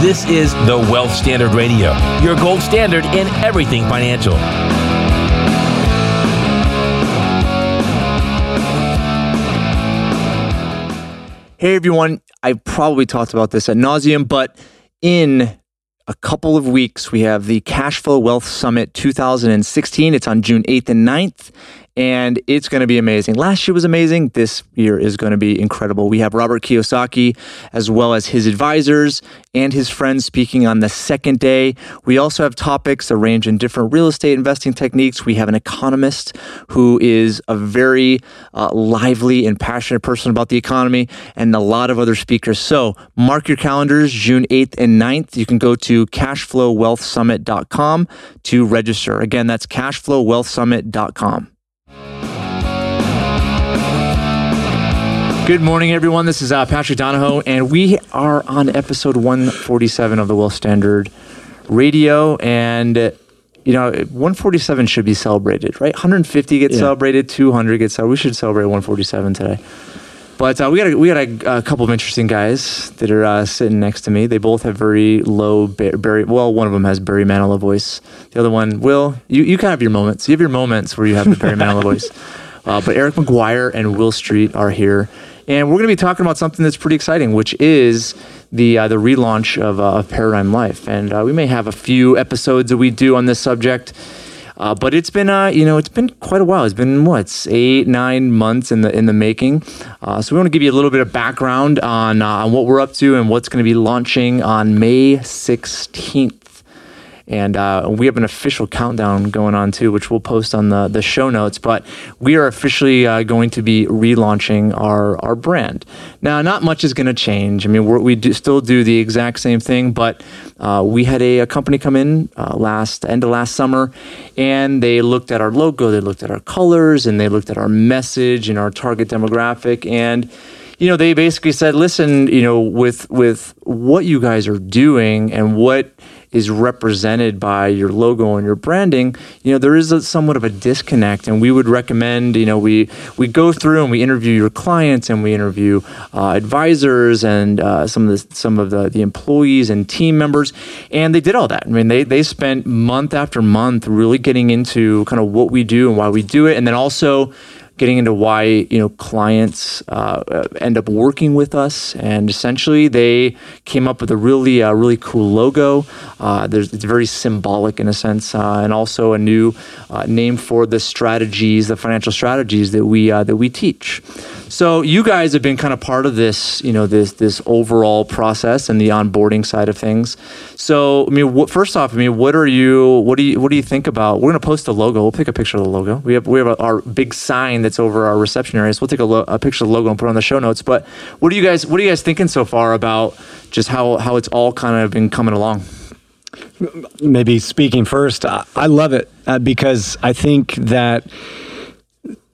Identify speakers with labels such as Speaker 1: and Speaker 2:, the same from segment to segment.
Speaker 1: This is the Wealth Standard Radio, your gold standard in everything financial.
Speaker 2: Hey everyone, I probably talked about this at nauseum, but in a couple of weeks, we have the Cashflow Wealth Summit 2016. It's on June 8th and 9th and it's going to be amazing. Last year was amazing. This year is going to be incredible. We have Robert Kiyosaki as well as his advisors and his friends speaking on the second day. We also have topics that range in different real estate investing techniques. We have an economist who is a very uh, lively and passionate person about the economy and a lot of other speakers. So mark your calendars, June 8th and 9th. You can go to cashflowwealthsummit.com to register. Again, that's cashflowwealthsummit.com. Good morning, everyone. This is uh, Patrick Donohoe, and we are on episode 147 of the Wealth Standard Radio. And, uh, you know, 147 should be celebrated, right? 150 gets yeah. celebrated, 200 gets celebrated. We should celebrate 147 today. But uh, we got a, we got a, a, couple of interesting guys that are uh, sitting next to me. They both have very low Barry. Well, one of them has Barry Manilow voice. The other one, Will, you you kind of have your moments. You have your moments where you have the Barry Manilow voice. Uh, but Eric McGuire and Will Street are here. And we're going to be talking about something that's pretty exciting, which is the uh, the relaunch of, uh, of Paradigm Life. And uh, we may have a few episodes that we do on this subject. Uh, but it's been, uh, you know, it's been quite a while. It's been what, eight, nine months in the in the making. Uh, so we want to give you a little bit of background on on what we're up to and what's going to be launching on May 16th. And uh, we have an official countdown going on too, which we'll post on the, the show notes. But we are officially uh, going to be relaunching our, our brand. Now, not much is going to change. I mean, we do still do the exact same thing, but uh, we had a, a, company come in uh, last end of last summer, and they looked at our logo, they looked at our colors, and they looked at our message and our target demographic, and you know they basically said, listen, you know, with with what you guys are doing and what is represented by your logo and your branding, you know, there is a, somewhat of a disconnect. And we would recommend, you know, we we go through and we interview your clients and we interview uh, advisors and uh, some of the some of the, the employees and team members, and they did all that. I mean, they they spent month after month really getting into kind of what we do and why we do it, and then also getting into why you know clients uh, end up working with us, and essentially they came up with a really uh, really cool logo. Uh, it's very symbolic in a sense, uh, and also a new uh, name for the strategies, the financial strategies that we uh, that we teach. So you guys have been kind of part of this, you know, this this overall process and the onboarding side of things. So I mean, what, first off, I mean, what are you? What do you? What do you think about? We're to post a logo. We'll pick a picture of the logo. We have we have our big sign over our reception areas. We'll take a, lo- a picture of the logo and put on the show notes. But what are you guys? What are you guys thinking so far about just how how it's all kind of been coming along?
Speaker 3: Maybe speaking first, I love it uh, because I think that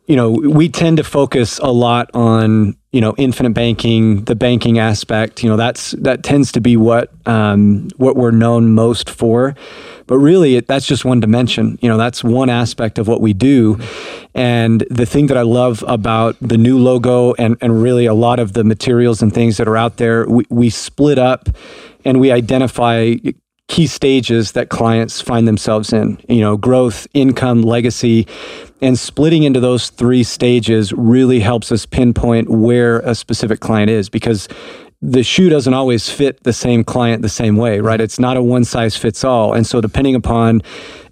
Speaker 3: you know, we tend to focus a lot on you know infinite banking, the banking aspect. You know, that's that tends to be what um, what we're known most for. But really, it, that's just one dimension. You know, that's one aspect of what we do. And the thing that I love about the new logo and and really a lot of the materials and things that are out there, we, we split up and we identify key stages that clients find themselves in you know growth income legacy and splitting into those three stages really helps us pinpoint where a specific client is because the shoe doesn't always fit the same client the same way, right? It's not a one size fits all. And so depending upon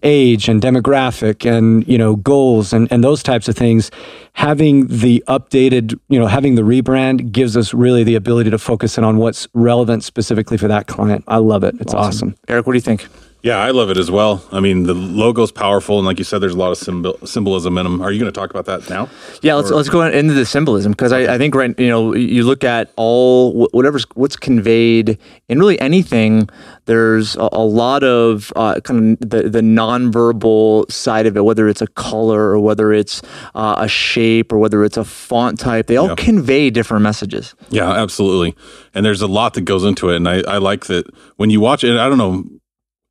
Speaker 3: age and demographic and, you know, goals and, and those types of things, having the updated, you know, having the rebrand gives us really the ability to focus in on what's relevant specifically for that client. I love it. It's awesome. awesome.
Speaker 2: Eric, what do you think?
Speaker 4: Yeah, I love it as well. I mean, the logo's powerful, and like you said, there's a lot of symbol, symbolism in them. Are you going to talk about that now?
Speaker 2: Yeah, let's or? let's go into the symbolism because I, I think right, you know, you look at all whatever's what's conveyed in really anything. There's a, a lot of uh, kind of the the nonverbal side of it, whether it's a color or whether it's uh, a shape or whether it's a font type. They all yeah. convey different messages.
Speaker 4: Yeah, absolutely. And there's a lot that goes into it, and I, I like that when you watch it. I don't know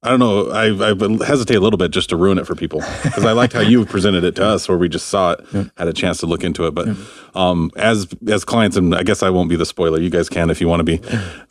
Speaker 4: I don't know. I, I hesitate a little bit just to ruin it for people because I liked how you presented it to us, where we just saw it, yeah. had a chance to look into it. But yeah. um, as as clients, and I guess I won't be the spoiler. You guys can if you want to be.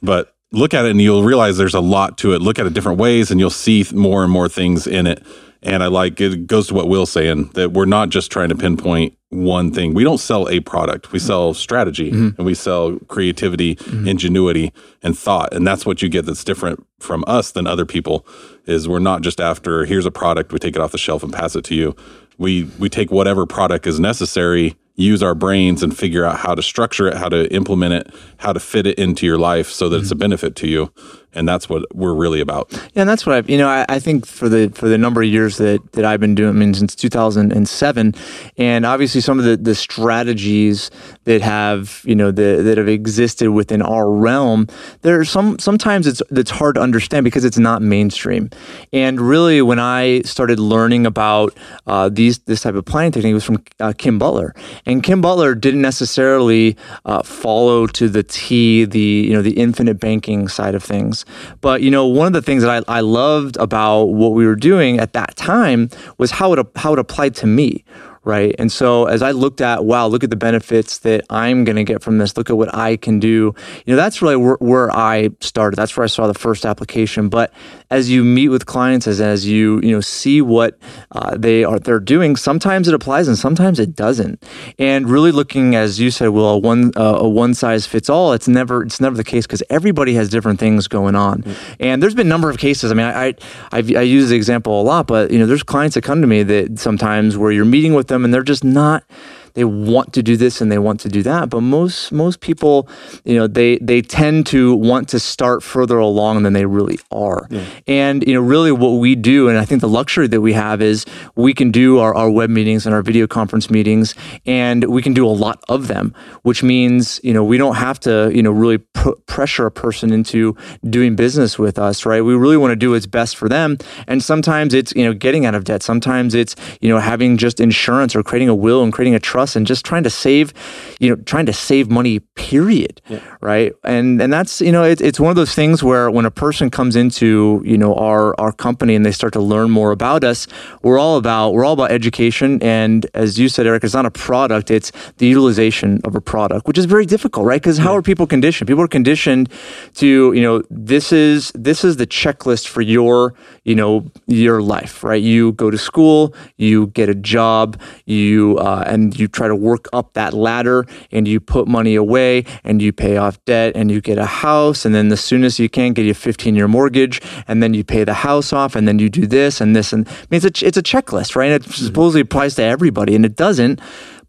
Speaker 4: But look at it and you'll realize there's a lot to it. Look at it different ways and you'll see more and more things in it. And I like it goes to what Will's saying that we're not just trying to pinpoint one thing. We don't sell a product. We sell strategy mm-hmm. and we sell creativity, mm-hmm. ingenuity, and thought. And that's what you get that's different from us than other people is we're not just after here's a product, we take it off the shelf and pass it to you. We we take whatever product is necessary, use our brains and figure out how to structure it, how to implement it, how to fit it into your life so that it's a mm-hmm. benefit to you. And that's what we're really about.
Speaker 2: Yeah, and that's what I've you know, I, I think for the for the number of years that that I've been doing, I mean, since 2007, and obviously some of the the strategies that have, you know, the, that have existed within our realm, there's some sometimes it's it's hard to understand because it's not mainstream. And really, when I started learning about uh, these this type of planning technique, was from uh, Kim Butler, and Kim Butler didn't necessarily uh, follow to the T the you know the infinite banking side of things. But you know, one of the things that I, I loved about what we were doing at that time was how it how it applied to me right? And so as I looked at, wow, look at the benefits that I'm going to get from this. Look at what I can do. You know, that's really where, where, I started. That's where I saw the first application. But as you meet with clients, as as you you know see what uh, they are they're doing, sometimes it applies and sometimes it doesn't. And really looking, as you said, well, a one uh, a one size fits all. It's never it's never the case because everybody has different things going on. Mm-hmm. And there's been a number of cases. I mean, I I, I've, I use the example a lot, but you know, there's clients that come to me that sometimes where you're meeting with them and they're just not they want to do this and they want to do that but most most people you know they they tend to want to start further along than they really are. Yeah. and you know really what we do and i think the luxury that we have is we can do our, our web meetings and our video conference meetings and we can do a lot of them which means you know we don't have to you know really pr- pressure a person into doing business with us right? We really want to do what's best for them and sometimes it's you know getting out of debt. Sometimes it's you know having just insurance or creating a will and creating a trust and just trying to save, you know, trying to save money, period. Yeah. Right. And and that's, you know, it, it's one of those things where when a person comes into, you know, our our company and they start to learn more about us, we're all about we're all about education. And as you said, Eric, it's not a product, it's the utilization of a product, which is very difficult, right? Because how are people conditioned? People are conditioned to, you know, this is this is the checklist for your, you know, your life, right? You go to school, you get a job, you uh, and you try to work up that ladder and you put money away and you pay off debt and you get a house and then as soon as you can get a 15 year mortgage and then you pay the house off and then you do this and this and I mean, it's a, it's a checklist, right? And It mm-hmm. supposedly applies to everybody and it doesn't,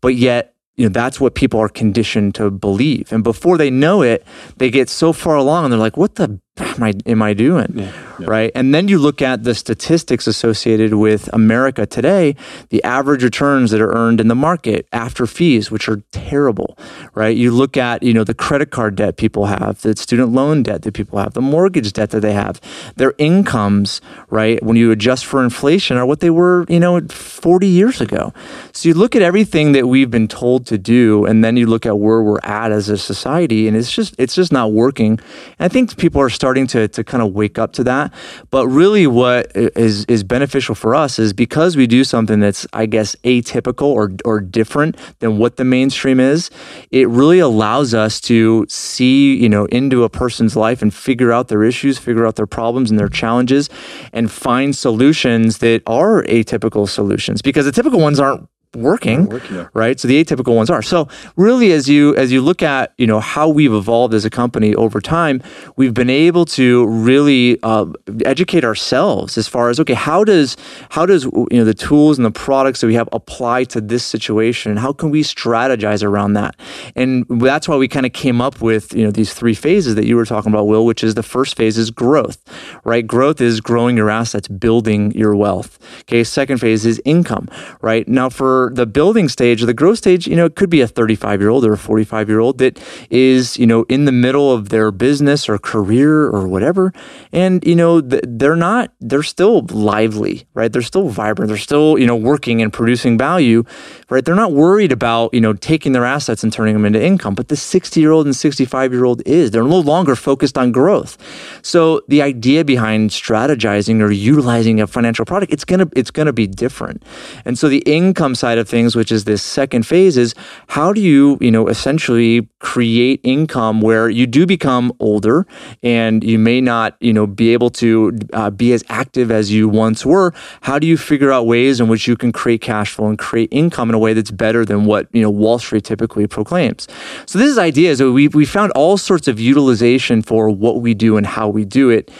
Speaker 2: but yet you know that's what people are conditioned to believe and before they know it they get so far along and they're like what the am I am I doing? Yeah, yeah. Right. And then you look at the statistics associated with America today, the average returns that are earned in the market after fees, which are terrible. Right. You look at, you know, the credit card debt people have, the student loan debt that people have, the mortgage debt that they have, their incomes, right, when you adjust for inflation are what they were, you know, 40 years ago. So you look at everything that we've been told to do, and then you look at where we're at as a society, and it's just it's just not working. And I think people are starting to, to kind of wake up to that. But really, what is, is beneficial for us is because we do something that's, I guess, atypical or, or different than what the mainstream is, it really allows us to see, you know, into a person's life and figure out their issues, figure out their problems and their challenges, and find solutions that are atypical solutions because the typical ones aren't working, working right? So the atypical ones are. So really, as you as you look at you know how we've evolved as a company over time, we've been able to really uh, educate ourselves as far as okay, how does how does you know the tools and the products that we have apply to this situation, and how can we strategize around that? And that's why we kind of came up with you know these three phases that you were talking about, Will, which is the first phase is growth, right? Growth is growing your assets, building your wealth. Okay, second phase is income, right? Now for the building stage, the growth stage, you know, it could be a 35 year old or a 45 year old that is, you know, in the middle of their business or career or whatever. And, you know, they're not, they're still lively, right? They're still vibrant. They're still, you know, working and producing value, right? They're not worried about, you know, taking their assets and turning them into income. But the 60 year old and 65 year old is. They're no longer focused on growth. So the idea behind strategizing or utilizing a financial product, it's going to, it's going to be different. And so the income side side of things, which is this second phase, is how do you, you know, essentially create income where you do become older and you may not, you know, be able to uh, be as active as you once were. How do you figure out ways in which you can create cash flow and create income in a way that's better than what you know Wall Street typically proclaims? So this is idea is we we found all sorts of utilization for what we do and how we do it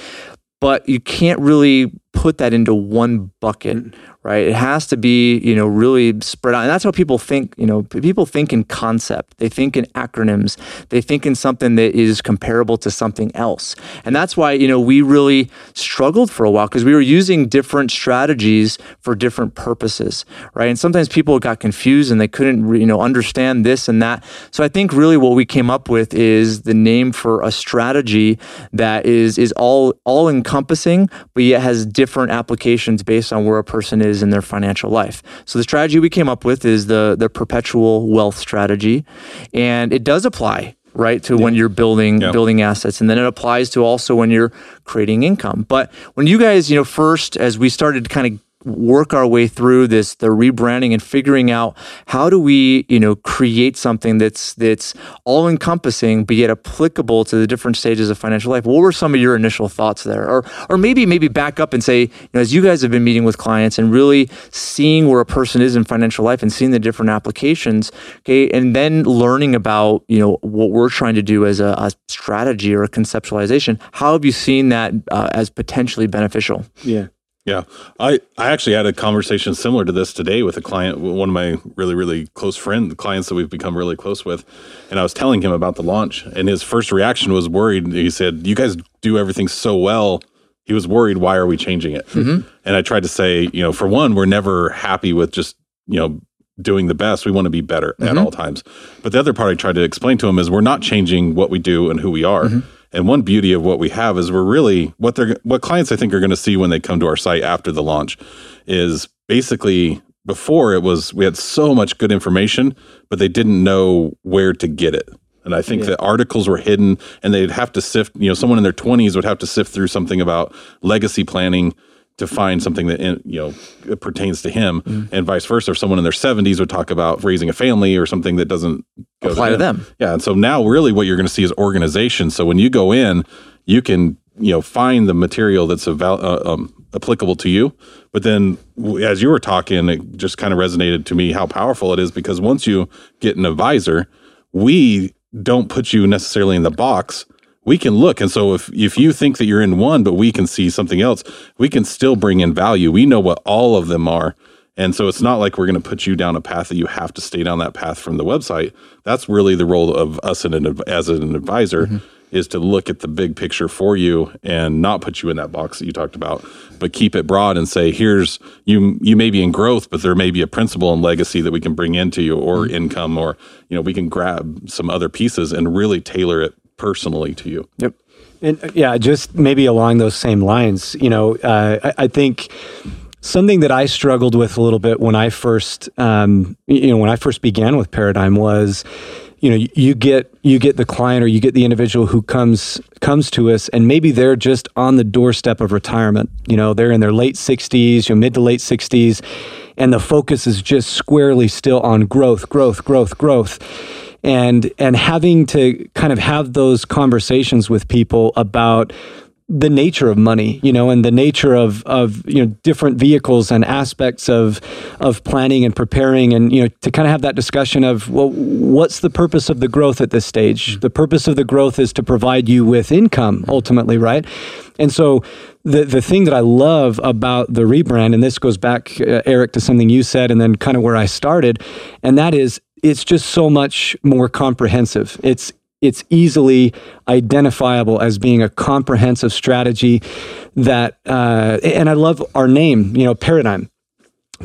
Speaker 2: but you can't really put that into one bucket, mm right? It has to be, you know, really spread out. And that's how people think, you know, people think in concept. They think in acronyms. They think in something that is comparable to something else. And that's why, you know, we really struggled for a while because we were using different strategies for different purposes, right? And sometimes people got confused and they couldn't, you know, understand this and that. So I think really what we came up with is the name for a strategy that is is all all encompassing, but yet has different applications based on where a person is in their financial life. So the strategy we came up with is the the perpetual wealth strategy, and it does apply right to yeah. when you're building yeah. building assets and then it applies to also when you're creating income but when you guys you know first as we started to kind of work our way through this the rebranding and figuring out how do we you know create something that's that's all encompassing but yet applicable to the different stages of financial life? What were some of your initial thoughts there? Or or maybe maybe back up and say you know as you guys have been meeting with clients and really seeing where a person is in financial life and seeing the different applications okay and then learning about you know what we're trying to do as a, a strategy or a conceptualization how have you seen that uh, as potentially beneficial?
Speaker 3: Yeah
Speaker 4: yeah, I, I actually had a conversation similar to this today with a client, one of my really, really close friend, clients that we've become really close with. And I was telling him about the launch, and his first reaction was worried. He said, You guys do everything so well. He was worried, Why are we changing it? Mm-hmm. And I tried to say, You know, for one, we're never happy with just, you know, doing the best. We want to be better mm-hmm. at all times. But the other part I tried to explain to him is we're not changing what we do and who we are. Mm-hmm and one beauty of what we have is we're really what they're what clients I think are going to see when they come to our site after the launch is basically before it was we had so much good information, but they didn't know where to get it. And I think yeah. that articles were hidden and they'd have to sift, you know, someone in their 20s would have to sift through something about legacy planning to find something that you know pertains to him, mm-hmm. and vice versa. If someone in their seventies would talk about raising a family or something that doesn't
Speaker 2: apply to, to them,
Speaker 4: yeah. And so now, really, what you're going to see is organization. So when you go in, you can you know find the material that's about, uh, um, applicable to you. But then, as you were talking, it just kind of resonated to me how powerful it is because once you get an advisor, we don't put you necessarily in the box we can look. And so if, if you think that you're in one, but we can see something else, we can still bring in value. We know what all of them are. And so it's not like we're going to put you down a path that you have to stay down that path from the website. That's really the role of us an, as an advisor mm-hmm. is to look at the big picture for you and not put you in that box that you talked about, but keep it broad and say, here's you, you may be in growth, but there may be a principle and legacy that we can bring into you or mm-hmm. income, or, you know, we can grab some other pieces and really tailor it personally to you.
Speaker 3: Yep. And uh, yeah, just maybe along those same lines, you know, uh, I, I, think something that I struggled with a little bit when I first, um, you know, when I first began with Paradigm was, you know, you get you get the client or you get the individual who comes comes to us, and maybe they're just on the doorstep of retirement. You know, they're in their late sixties, you know, mid to late sixties, and the focus is just squarely still on growth, growth, growth, growth and and having to kind of have those conversations with people about the nature of money, you know, and the nature of of you know different vehicles and aspects of of planning and preparing, and you know to kind of have that discussion of well, what's the purpose of the growth at this stage? Mm-hmm. The purpose of the growth is to provide you with income, ultimately, right? And so the the thing that I love about the rebrand, and this goes back, uh, Eric, to something you said, and then kind of where I started, and that is it's just so much more comprehensive. It's it's easily identifiable as being a comprehensive strategy that uh, and I love our name, you know, paradigm.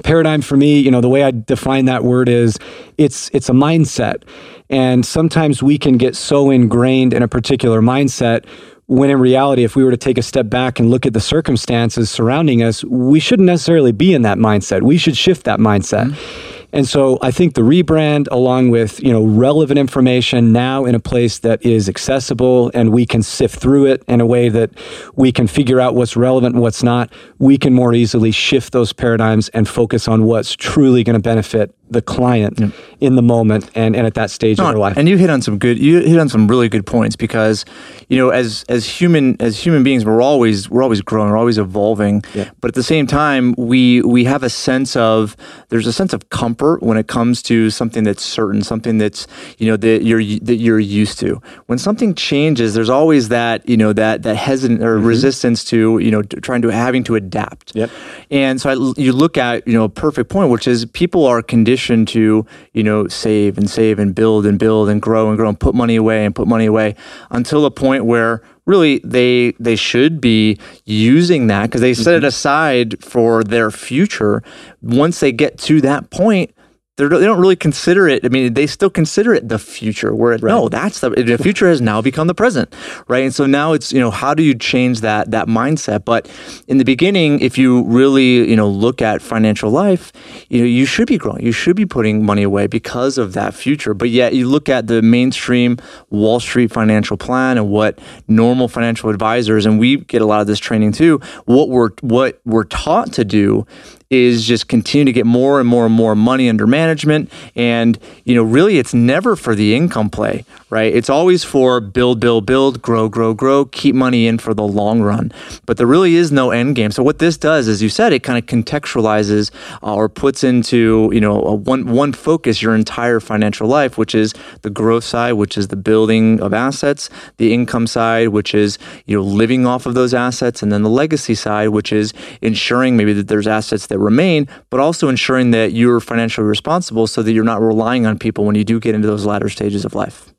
Speaker 3: Paradigm for me, you know, the way I define that word is it's it's a mindset. And sometimes we can get so ingrained in a particular mindset when in reality, if we were to take a step back and look at the circumstances surrounding us, we shouldn't necessarily be in that mindset. We should shift that mindset. Mm-hmm. And so I think the rebrand, along with you know relevant information now in a place that is accessible and we can sift through it in a way that we can figure out what's relevant and what's not, we can more easily shift those paradigms and focus on what's truly going to benefit the client in the moment and, and at that stage of
Speaker 2: No,
Speaker 3: their life.
Speaker 2: And you hit on some good you hit on some really good points because you know as as human as human beings we're always we're always growing, we're always evolving.
Speaker 3: Yeah.
Speaker 2: But at the same time we we have a sense of there's a sense of comfort when it comes to something that's certain, something that's you know that you're that you're used to. When something changes, there's always that, you know, that that hesitant or mm-hmm. resistance to, you know, to trying to having to adapt.
Speaker 3: Yep.
Speaker 2: And so I, you look at you know a perfect point, which is people are conditioned to you know save and save and build and build and grow and grow and put money away and put money away until a point where really they they should be using that because they set it mm-hmm. aside for their future. Once they get to that point. They're, they don't really consider it. I mean, they still consider it the future. Where it, no, that's the the future has now become the present, right? And so now it's you know how do you change that that mindset? But in the beginning, if you really you know look at financial life, you know you should be growing, you should be putting money away because of that future. But yet you look at the mainstream Wall Street financial plan and what normal financial advisors and we get a lot of this training too. What we're what we're taught to do is just continue to get more and more and more money under management. And you know really it's never for the income play right? It's always for build build build grow grow grow keep money in for the long run. But there really is no end game. So what this does as you said it kind of contextualizes uh, or puts into you know one one focus your entire financial life which is the growth side which is the building of assets the income side which is you know living off of those assets and then the legacy side which is ensuring maybe that there's assets that remain but also ensuring that you're financially responsible so that you're not relying on people when you do get into those latter stages of life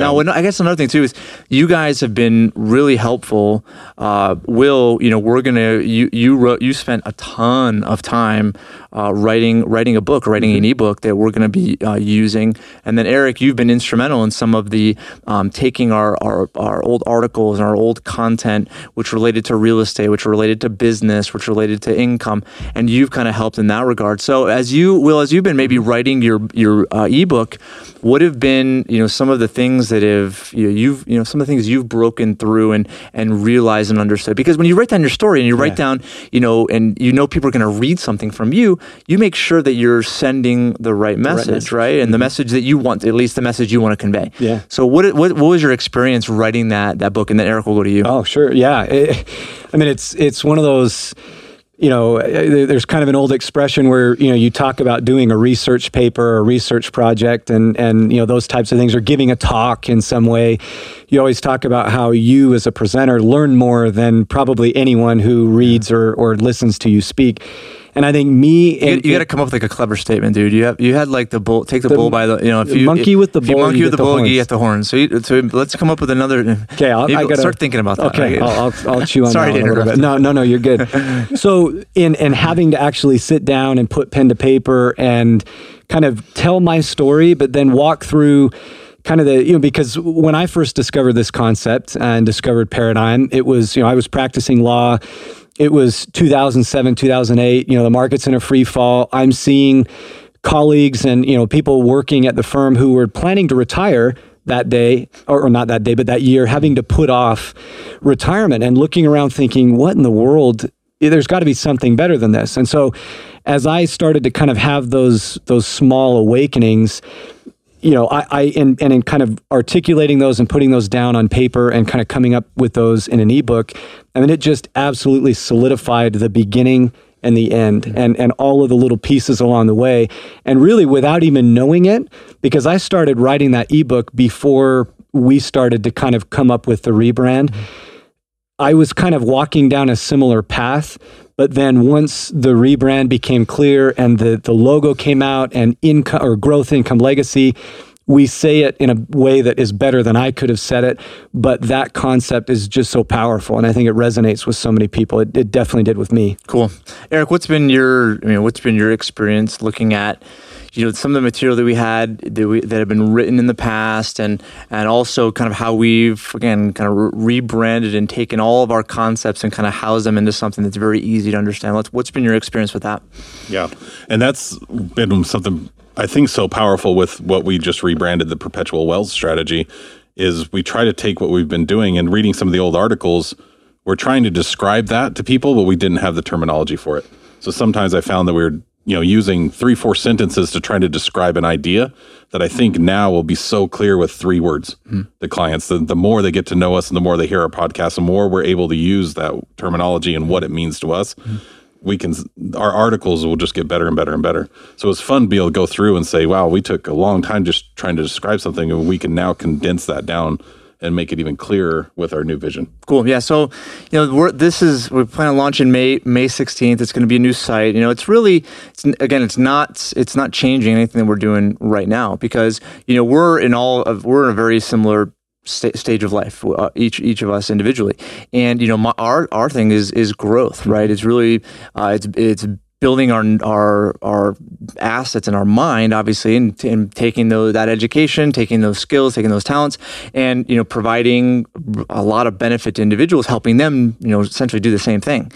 Speaker 2: now, I guess another thing too is you guys have been really helpful. Uh, Will, you know, we're gonna you you wrote you spent a ton of time uh, writing writing a book, writing an ebook that we're gonna be uh, using, and then Eric, you've been instrumental in some of the um, taking our, our our old articles and our old content, which related to real estate, which related to business, which related to income, and you've kind of helped in that regard. So as you Will, as you've been maybe writing your your uh, ebook, what have been you know some of the things that have you know, you've you know some of the things you've broken through and and realized and understood? Because when you write down your story and you write down you know and you know people are going to read something from you you make sure that you're sending the right message
Speaker 3: message. Mm-hmm.
Speaker 2: right and the message that you want at least the message you want to convey
Speaker 3: Yeah.
Speaker 2: so what what what was your experience writing that that book and then Eric will go to you
Speaker 3: Oh, sure. Yeah. It- I mean, it's it's one of those. You know, uh, there's kind of an old expression where you know you talk about doing a research paper or a research project, and and you know those types of things, or giving a talk in some way. You always talk about how you, as a presenter, learn more than probably anyone who reads or or listens to you speak. And I think me and
Speaker 2: you got to come up with like a clever statement, dude. You have you had like the bull, take the, bull by the you know if you
Speaker 3: monkey
Speaker 2: if,
Speaker 3: with the
Speaker 2: if you
Speaker 3: bull,
Speaker 2: monkey
Speaker 3: you
Speaker 2: with the
Speaker 3: the
Speaker 2: bull, you get the horns. So, you, so let's come up with another.
Speaker 3: Okay, I'll, I gotta
Speaker 2: start thinking about that.
Speaker 3: Okay, I'll, I'll, I'll chew on
Speaker 2: Sorry
Speaker 3: that
Speaker 2: to
Speaker 3: one a little
Speaker 2: interrupt
Speaker 3: bit. No, no, no, you're good. so, in and having to actually sit down and put pen to paper and kind of tell my story, but then walk through kind of the you know because when I first discovered this concept and discovered paradigm, it was you know I was practicing law. It was 2007, 2008. You know the market's in a free fall. I'm seeing colleagues and you know people working at the firm who were planning to retire that day or, or not that day but that year having to put off retirement and looking around thinking what in the world there's got to be something better than this and so as i started to kind of have those those small awakenings you know, I, I and, and in kind of articulating those and putting those down on paper and kind of coming up with those in an ebook, I mean, it just absolutely solidified the beginning and the end mm-hmm. and, and all of the little pieces along the way. And really without even knowing it, because I started writing that ebook before we started to kind of come up with the rebrand. Mm-hmm. I was kind of walking down a similar path, but then once the rebrand became clear and the, the logo came out and income or growth income legacy, we say it in a way that is better than I could have said it. But that concept is just so powerful. And I think it resonates with so many people. It, it definitely did with me.
Speaker 2: Cool, Eric. What's been your I mean, what's been your experience looking at you know some of the material that we had that, we, that have been written in the past, and and also kind of how we've again kind of re- rebranded and taken all of our concepts and kind of housed them into something that's very easy to understand. What's what's been your experience with that?
Speaker 4: Yeah. And that's been something I think so powerful with what we just rebranded the perpetual wealth strategy is we try to take what we've been doing and reading some of the old articles, we're trying to describe that to people, but we didn't have the terminology for it. So sometimes I found that we were you know using three four sentences to try to describe an idea that I think now will be so clear with three words hmm. to clients. The, the more they get to know us and the more they hear our podcast, the more we're able to use that terminology and what it means to us. Hmm. We can our articles will just get better and better and better. So it's fun to be able to go through and say, "Wow, we took a long time just trying to describe something, and we can now condense that down and make it even clearer with our new vision."
Speaker 2: Cool. Yeah. So, you know, we're, this is we plan on launching May May sixteenth. It's going to be a new site. You know, it's really it's, again, it's not it's not changing anything that we're doing right now because you know we're in all of we're in a very similar sta- stage of life uh, each each of us individually, and you know, my, our our thing is is growth. Right. It's really uh, it's it's building our our our assets in our mind obviously and, and taking those that education taking those skills taking those talents and you know providing a lot of benefit to individuals helping them you know essentially do the same thing.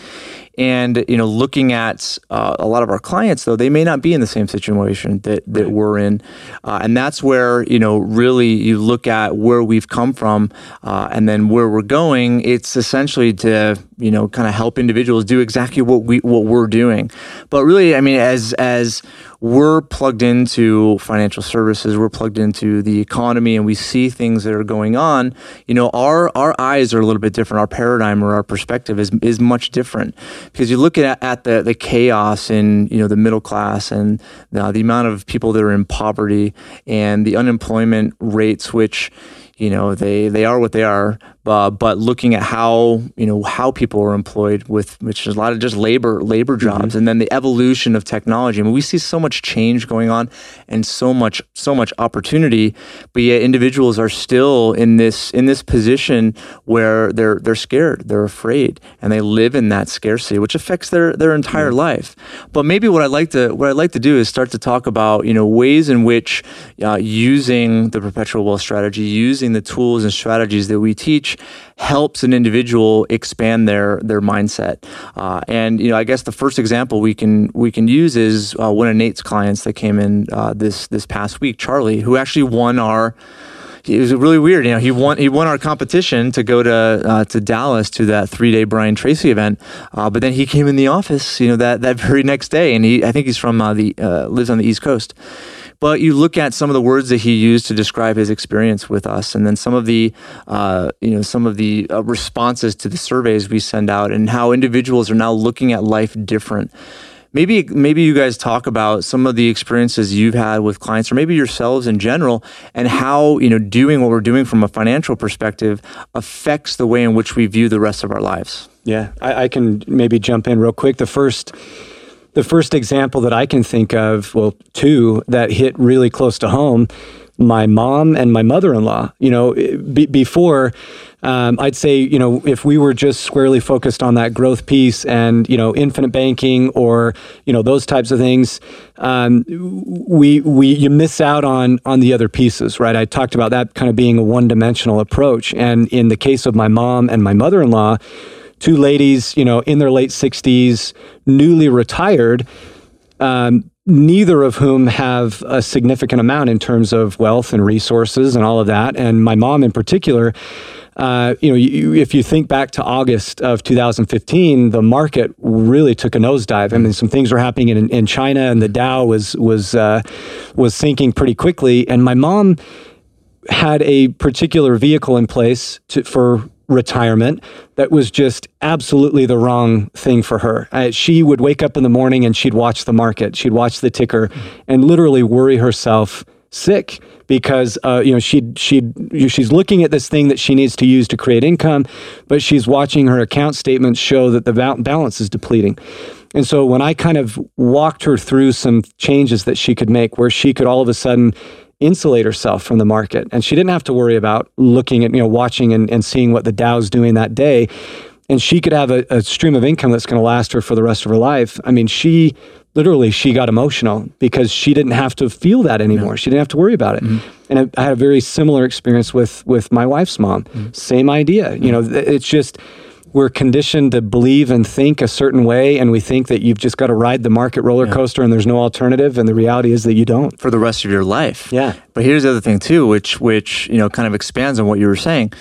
Speaker 2: And you know looking at uh, a lot of our clients though they may not be in the same situation that, that we're in. Uh, and that's where you know really you look at where we've come from uh, and then where we're going it's essentially to you know kind of help individuals do exactly what we what we're doing. But really i mean as as we're plugged into financial services we're plugged into the economy and we see things that are going on you know our our eyes are a little bit different. Our paradigm or our perspective is is much different. Because you look at, at the the chaos in you know the middle class and the, the amount of people that are in poverty and the unemployment rates which you know they they are what they are uh, but looking at how you know how people are employed with which is a lot of just labor labor jobs and then the evolution of technology. I mean we see so much change going on and so much so much opportunity but yet individuals are still in this in this position where they're they're scared they're afraid and they live in that scarcity which affects their their entire life. But maybe what I'd like to what I'd like to do is start to talk about you know ways in which uh, using the perpetual wealth strategy using the tools and strategies that we teach helps an individual expand their their mindset. Uh, and you know, I guess the first example we can we can use is uh, one of Nate's clients that came in uh, this this past week, Charlie, who actually won our. It was really weird. You know, he won he won our competition to go to uh, to Dallas to that three day Brian Tracy event. Uh, but then he came in the office, you know, that that very next day, and he I think he's from uh, the uh, lives on the East Coast. But you look at some of the words that he used to describe his experience with us, and then some of the, uh, you know, some of the uh, responses to the surveys we send out, and how individuals are now looking at life different. Maybe maybe you guys talk about some of the experiences you've had with clients, or maybe yourselves in general, and how you know doing what we're doing from a financial perspective affects the way in which we view the rest of our lives.
Speaker 3: Yeah, I, I can maybe jump in real quick. The first, the first example that I can think of, well, two that hit really close to home, my mom and my mother-in-law. You know, be, before. Um, I'd say, you know, if we were just squarely focused on that growth piece and, you know, infinite banking or, you know, those types of things, um, we, we, you miss out on, on the other pieces, right? I talked about that kind of being a one dimensional approach. And in the case of my mom and my mother in law, two ladies, you know, in their late 60s, newly retired, um, neither of whom have a significant amount in terms of wealth and resources and all of that. And my mom, in particular, uh, you know, you, if you think back to August of 2015, the market really took a nosedive. I mean, some things were happening in, in China, and the Dow was was uh, was sinking pretty quickly. And my mom had a particular vehicle in place to, for retirement that was just absolutely the wrong thing for her. Uh, she would wake up in the morning and she'd watch the market, she'd watch the ticker, and literally worry herself sick because uh, you know she she she's looking at this thing that she needs to use to create income, but she's watching her account statements show that the balance is depleting. And so when I kind of walked her through some changes that she could make, where she could all of a sudden insulate herself from the market. And she didn't have to worry about looking at, you know, watching and, and seeing what the Dow's doing that day. And she could have a, a stream of income that's going to last her for the rest of her life. I mean, she literally she got emotional because she didn't have to feel that anymore. She didn't have to worry about it. Mm-hmm. And I, I, had a very similar experience with with my wife's mom. Mm-hmm. Same idea. You know, it's just we're conditioned to believe and think a certain way and we think that you've just got to ride the market roller coaster yeah. and there's no alternative and the reality is that you don't.
Speaker 2: For the rest of your life.
Speaker 3: Yeah.
Speaker 2: But here's the other thing too which which you know kind of expands on what you were saying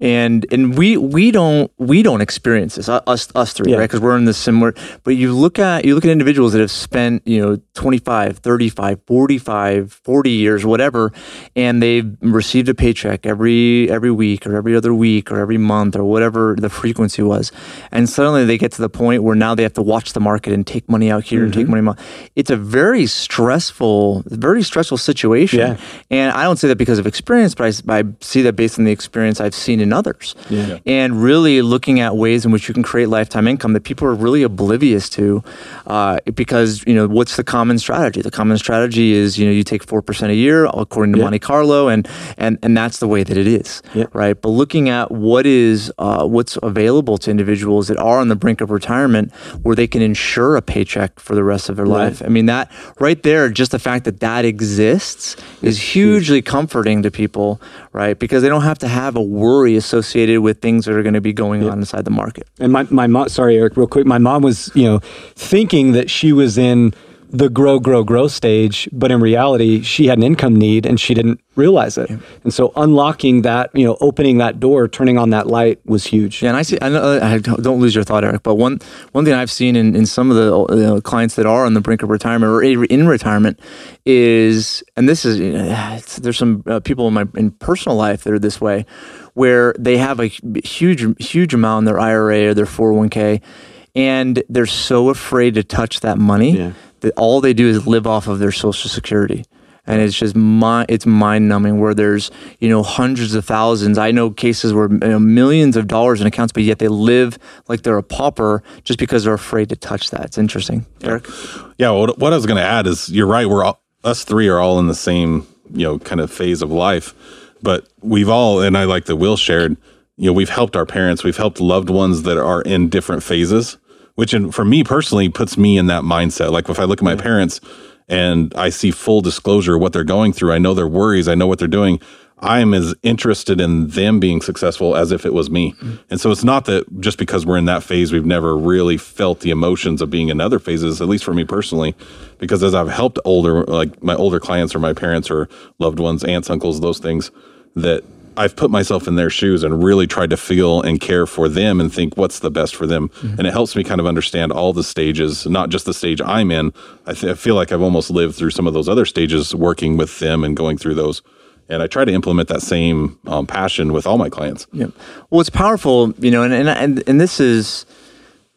Speaker 2: and and we we don't we don't experience this us us three
Speaker 3: Yeah.
Speaker 2: right? Because we're in the similar but you look at you look at individuals that have spent you know 25 35 45 40 years whatever and they've received a paycheck every every week or every other week or every month or whatever the frequency was. And suddenly they get to the point where now they have to watch the market and take money out here and take mm-hmm. money out. It's a very stressful very stressful situation.
Speaker 3: Yeah.
Speaker 2: and I don't say that because of experience, but I see that based on the experience I've seen in others.
Speaker 3: Yeah.
Speaker 2: And really looking at ways in which you can create lifetime income that people are really oblivious to, uh, because you know what's the common strategy? The common strategy is you know you take four percent a year according to
Speaker 3: Yeah.
Speaker 2: Monte Carlo, and and and that's the way that it is,
Speaker 3: Yeah.
Speaker 2: right? But looking at what is uh, what's available to individuals that are on the brink of retirement, where they can insure a paycheck for the rest of their
Speaker 3: Right.
Speaker 2: life. I mean that right there, just the fact that that exists is hugely comforting to people, right? Because they don't have to have a worry associated with things that are going to be going on inside the market.
Speaker 3: And my, my mom, sorry, Eric, real quick. My mom was, you know, thinking that she was in the grow, grow, grow stage, but in reality, she had an income need and she didn't realize it. And so unlocking that, you know, opening that door, turning on that light was huge.
Speaker 2: Yeah, and I see. I, know, I don't lose your thought, Eric. But one one thing I've seen in, in some of the uh, clients that are on the brink of retirement or in retirement is, and this is, you know, there's some uh, people in my in personal life that are this way, where they have a huge huge amount in their IRA or their 401k, and they're so afraid to touch that money
Speaker 3: Yeah.
Speaker 2: that all they do is live off of their Social Security. And it's just mi- it's mind numbing where there's you know hundreds of thousands. I know cases where you know, millions of dollars in accounts, but yet they live like they're a pauper just because they're afraid to touch that. It's interesting, Eric.
Speaker 4: Yeah, what, what I was going to add is you're right. We're all, us three are all in the same you know kind of phase of life, but we've all and I like that Will shared. You know, we've helped our parents, we've helped loved ones that are in different phases, which in, for me personally puts me in that mindset. Like if I look at my parents and I see full disclosure what they're going through, I know their worries, I know what they're doing. I'm as interested in them being successful as if it was me. And so it's not that just because we're in that phase, we've never really felt the emotions of being in other phases, at least for me personally, because as I've helped older, like my older clients or my parents or loved ones, aunts, uncles, those things, that I've put myself in their shoes and really tried to feel and care for them and think what's the best for them. Mm-hmm. And it helps me kind of understand all the stages, not just the stage I'm in. I, th- I feel like I've almost lived through some of those other stages working with them and going through those. And I try to implement that same um, passion with all my clients.
Speaker 2: Yeah. Well, it's powerful, you know, and and and, this is.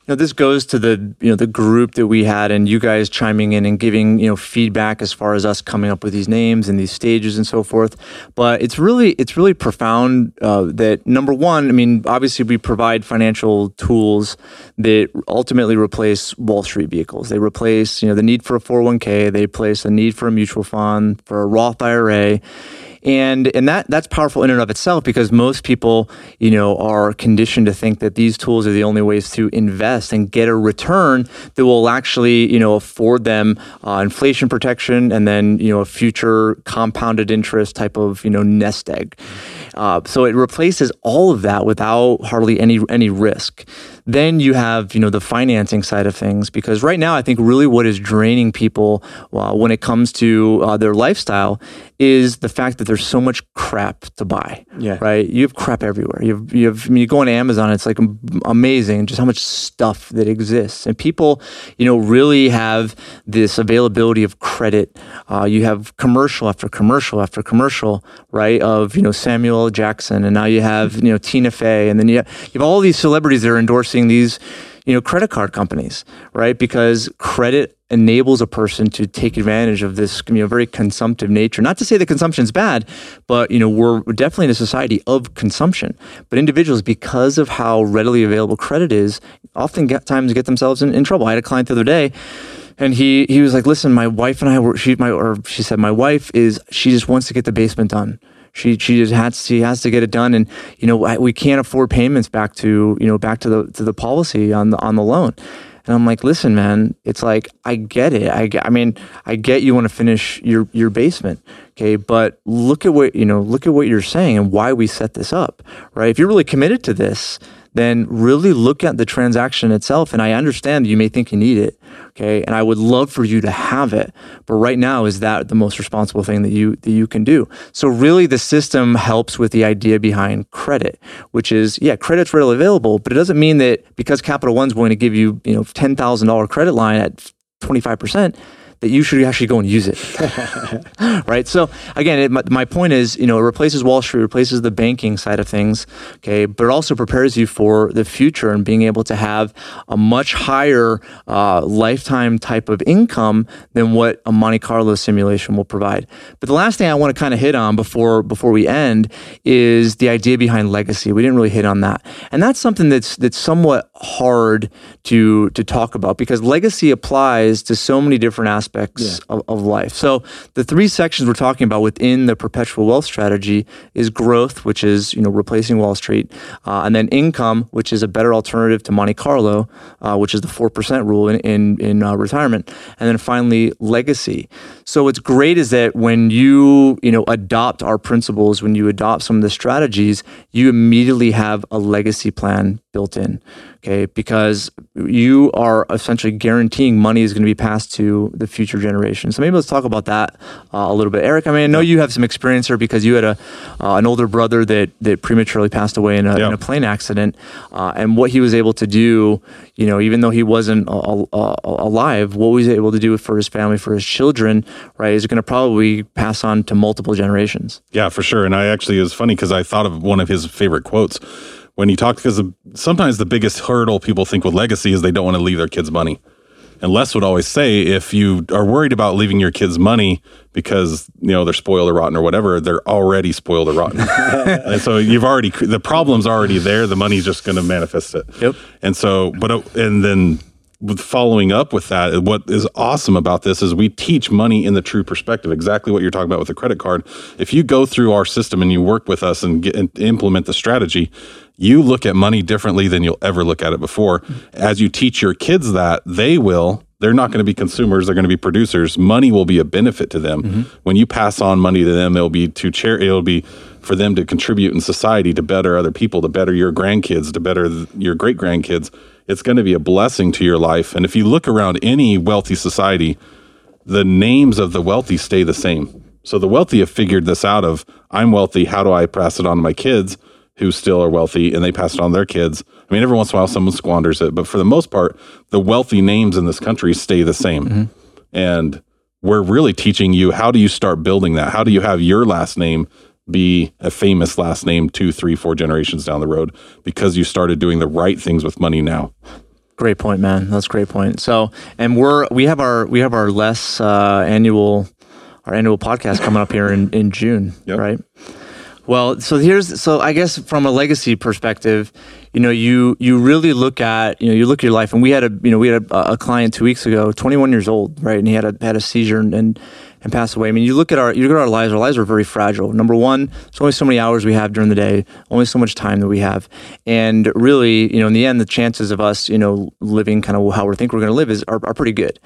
Speaker 2: You know, this goes to the you know the group that we had, and you guys chiming in and giving you know feedback as far as us coming up with these names and these stages and so forth. But it's really it's really profound uh, that number one, I mean, obviously we provide financial tools that ultimately replace Wall Street vehicles. They replace you know the need for a four hundred one k. They replace the need for a mutual fund for a Roth IRA and and that that's powerful in and of itself because most people you know are conditioned to think that these tools are the only ways to invest and get a return that will actually you know afford them uh, inflation protection and then you know a future compounded interest type of you know nest egg uh, so it replaces all of that without hardly any any risk then you have you know the financing side of things because right now I think really what is draining people uh, when it comes to uh, their lifestyle is the fact that there's so much crap to buy.
Speaker 3: Yeah.
Speaker 2: Right. You have crap everywhere. You have you have. I mean, you go on Amazon. It's like amazing just how much stuff that exists, and people, you know, really have this availability of credit. Uh, you have commercial after commercial after commercial, right? Of you know Samuel Jackson, and now you have you know Tina Fey, and then you have, you have all these celebrities that are endorsing these you know credit card companies right? Because credit enables a person to take advantage of this you know very consumptive nature. Not to say that consumption is bad but you know we're definitely in a society of consumption. But individuals because of how readily available credit is often get times get themselves in, in trouble. I had a client the other day and he he was like listen my wife and i were she my or she said my wife is she just wants to get the basement done she she just has she has to get it done, and you know we can't afford payments back to you know back to the to the policy on the on the loan. And I'm like, listen, man, it's like I get it. I I mean, I get you want to finish your your basement, okay? But look at what you know. Look at what you're saying and why we set this up, right? If you're really committed to this, then really look at the transaction itself. And I understand you may think you need it, okay, and I would love for you to have it, but right now is that the most responsible thing that you that you can do? So really, the system helps with the idea behind credit, which is yeah, credit's readily available, but it doesn't mean that because Capital One's going to give you you know ten thousand dollar credit line at twenty five percent that you should actually go and use it. right. So again, it, my, my, point is, you know, it replaces Wall Street, replaces the banking side of things. Okay. But it also prepares you for the future and being able to have a much higher uh, lifetime type of income than what a Monte Carlo simulation will provide. But the last thing I want to kind of hit on before, before we end is the idea behind legacy. We didn't really hit on that. And that's something that's, that's somewhat hard to, to talk about because legacy applies to so many different aspects aspects yeah. of, of, life. So the three sections we're talking about within the perpetual wealth strategy is growth, which is you know replacing Wall Street, uh, and then income, which is a better alternative to Monte Carlo, uh, which is the four percent rule in in, in uh, retirement, and then finally legacy. So what's great is that when you you know adopt our principles, when you adopt some of the strategies, you immediately have a legacy plan built in okay? Because you are essentially guaranteeing money is going to be passed to the future generation. So maybe let's talk about that uh, a little bit, Eric. I mean, I know you have some experience here because you had a uh, an older brother that that prematurely passed away in a, in a plane accident, uh, and what he was able to do, you know, even though he wasn't alive, what was he able to do for his family, for his children, right? Is going to probably pass on to multiple generations.
Speaker 4: Yeah, for sure. And I actually it was funny because I thought of one of his favorite quotes when you talk because sometimes the biggest hurdle people think with legacy is they don't want to leave their kids money. And Les would always say, if you are worried about leaving your kids money because you know they're spoiled or rotten or whatever, they're already spoiled or rotten. and so you've already the problem's already there. The money's just going to manifest it.
Speaker 2: Yep.
Speaker 4: And so, but uh, and then with following up with that, what is awesome about this is we teach money in the true perspective, exactly what you're talking about with the credit card. If you go through our system and you work with us and, get, and implement the strategy, you look at money differently than you'll ever look at it before. As you teach your kids that, they will. They're not going to be consumers; they're going to be producers. Money will be a benefit to them. Mm-hmm. When you pass on money to them, it'll be to chair. It'll be for them to contribute in society to better other people, to better your grandkids, to better your great grandkids. It's going to be a blessing to your life. And if you look around any wealthy society, the names of the wealthy stay the same. So the wealthy have figured this out of I'm wealthy, how do I pass it on to my kids? Who still are wealthy and they pass it on to their kids. I mean, every once in a while someone squanders it, but for the most part, the wealthy names in this country stay the same. Mm-hmm. And we're really teaching you how do you start building that? How do you have your last name be a famous last name two, three, four generations down the road because you started doing the right things with money now?
Speaker 2: Great point, man. That's a great point. So, and we're we have our we have our less uh, annual our annual podcast coming up here in in June, yep. right? Well, so here's so I guess from a legacy perspective, you know, you you really look at you know you look at your life, and we had a you know we had a, a client two weeks ago, 21 years old, right, and he had a had a seizure and, and and pass away. I mean, you look at our you look at our lives. Our lives are very fragile. Number one, there's only so many hours we have during the day, only so much time that we have, and really, you know, in the end, the chances of us, you know, living kind of how we think we're going to live is are, are pretty good.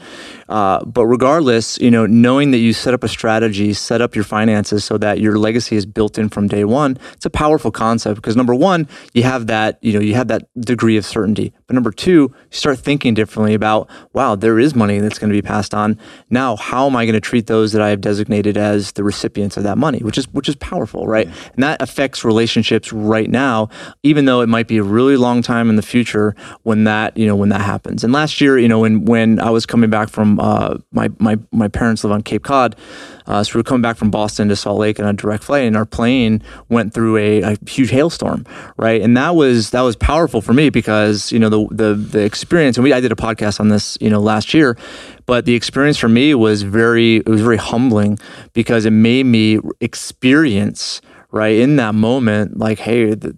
Speaker 2: Uh, but regardless, you know, knowing that you set up a strategy, set up your finances so that your legacy is built in from day one, it's a powerful concept because number one, you have that you know you have that degree of certainty. But number two, you start thinking differently about wow, there is money that's going to be passed on. Now, how am I going to treat those? Those that I have designated as the recipients of that money, which is which is powerful, right? Yeah. And that affects relationships right now, even though it might be a really long time in the future when that you know when that happens. And last year, you know, when when I was coming back from uh, my my my parents live on Cape Cod. Uh, so we were coming back from Boston to Salt Lake on a direct flight, and our plane went through a, a, huge hailstorm, right? And that was that was powerful for me because you know the the the experience, and we I did a podcast on this you know last year, but the experience for me was very it was very humbling because it made me experience right in that moment like hey the,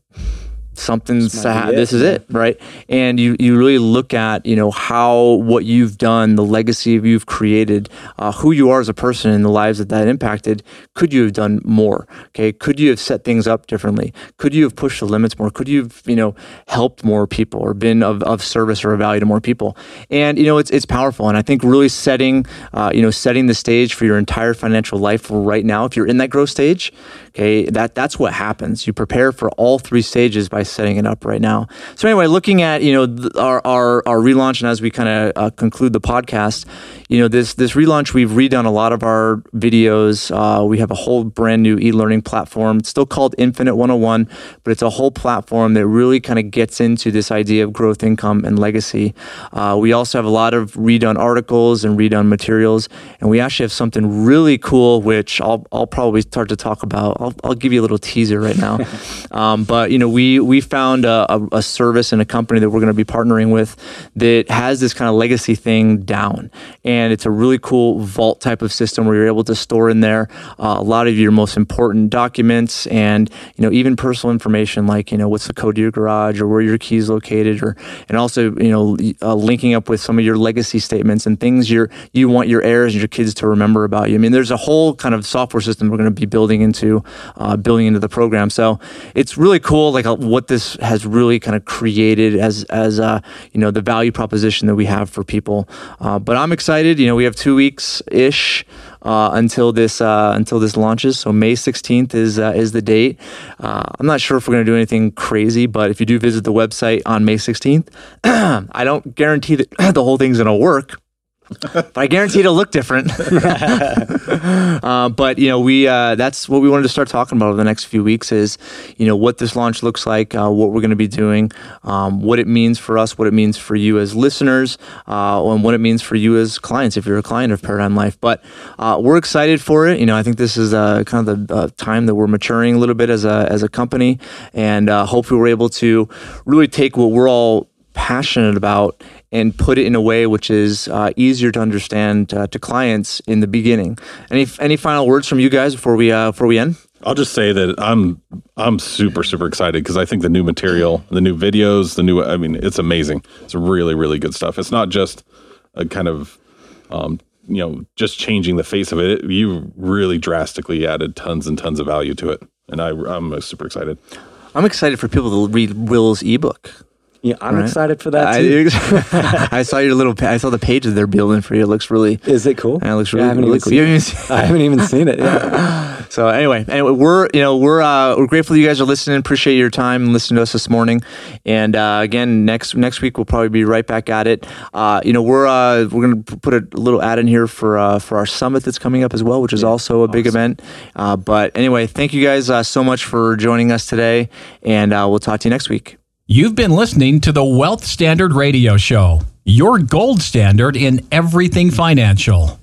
Speaker 2: something's ha- this is it right? And you you really look at you know how what you've done the legacy you've created uh, who you are as a person and the lives that that impacted. Could you have done more okay? Could you have set things up differently? Could you have pushed the limits more? Could you have you know helped more people or been of, of service or of value to more people? And you know it's it's powerful. And i think really setting uh, you know setting the stage for your entire financial life right now if you're in that growth stage okay that that's what happens. You prepare for all three stages by setting it up right now. So anyway, looking at you know our, our our relaunch, and as we kind of uh, conclude the podcast, you know this this relaunch, we've redone a lot of our videos. Uh, we have a whole brand new e-learning platform. It's still called Infinite 101, but it's a whole platform that really kind of gets into this idea of growth, income, and legacy. Uh, we also have a lot of redone articles and redone materials, and we actually have something really cool, which I'll I'll probably start to talk about. I'll, I'll give you a little teaser right now. um, but you know, we we found a, a, a service and a company that we're going to be partnering with that has this kind of legacy thing down, and it's a really cool vault type of system where you're able to store in there uh, a lot of your most important documents and you know even personal information like you know what's the code to your garage or where your keys located or and also you know uh, linking up with some of your legacy statements and things you you want your heirs and your kids to remember about you. I mean, there's a whole kind of software system we're going to be building into uh, building into the program. So it's really cool, like uh, what this has really kind of created as as uh, you know the value proposition that we have for people. Uh, but I'm excited. You know, we have two weeks ish uh, until this uh, until this launches. So May 16th is uh, is the date. Uh, I'm not sure if we're going to do anything crazy, but if you do visit the website on May 16th, I don't guarantee that the whole thing's going to work but I guarantee it'll look different. uh, but you know, we uh, that's what we wanted to start talking about over the next few weeks is you know what this launch looks like, uh, what we're going to be doing, um, what it means for us, what it means for you as listeners, uh, and what it means for you as clients if you're a client of Paradigm Life. But uh, we're excited for it. You know, I think this is uh, kind of the time that we're maturing a little bit as a as a company, and hopefully we're able to really take what we're all passionate about and put it in a way which is uh, easier to understand uh, to clients in the beginning. Any any final words from you guys before we uh, before we end?
Speaker 4: I'll just say that I'm I'm super super excited because I think the new material, the new videos, the new I mean it's amazing. It's really really good stuff. It's not just a kind of um, you know just changing the face of it. You really drastically added tons and tons of value to it, and I I'm super excited.
Speaker 2: I'm excited for people to read Will's ebook.
Speaker 3: Yeah, I'm right? excited for that too.
Speaker 2: I, I, saw your little. I saw the pages they're building for you. It looks really.
Speaker 3: Is it cool?
Speaker 2: Yeah, it looks really, yeah, I really cool.
Speaker 3: Haven't I haven't even seen it. Yeah.
Speaker 2: so anyway, anyway, we're you know we're uh, we're grateful you guys are listening. Appreciate your time and listening to us this morning. And uh, again, next next week we'll probably be right back at it. Uh, you know we're uh, we're gonna put a little ad in here for uh, for our summit that's coming up as well, which is yeah, also a awesome. big event. Uh, but anyway, thank you guys uh, so much for joining us today, and uh, we'll talk to you next week.
Speaker 5: You've been listening to the Wealth Standard Radio Show, your gold standard in everything financial.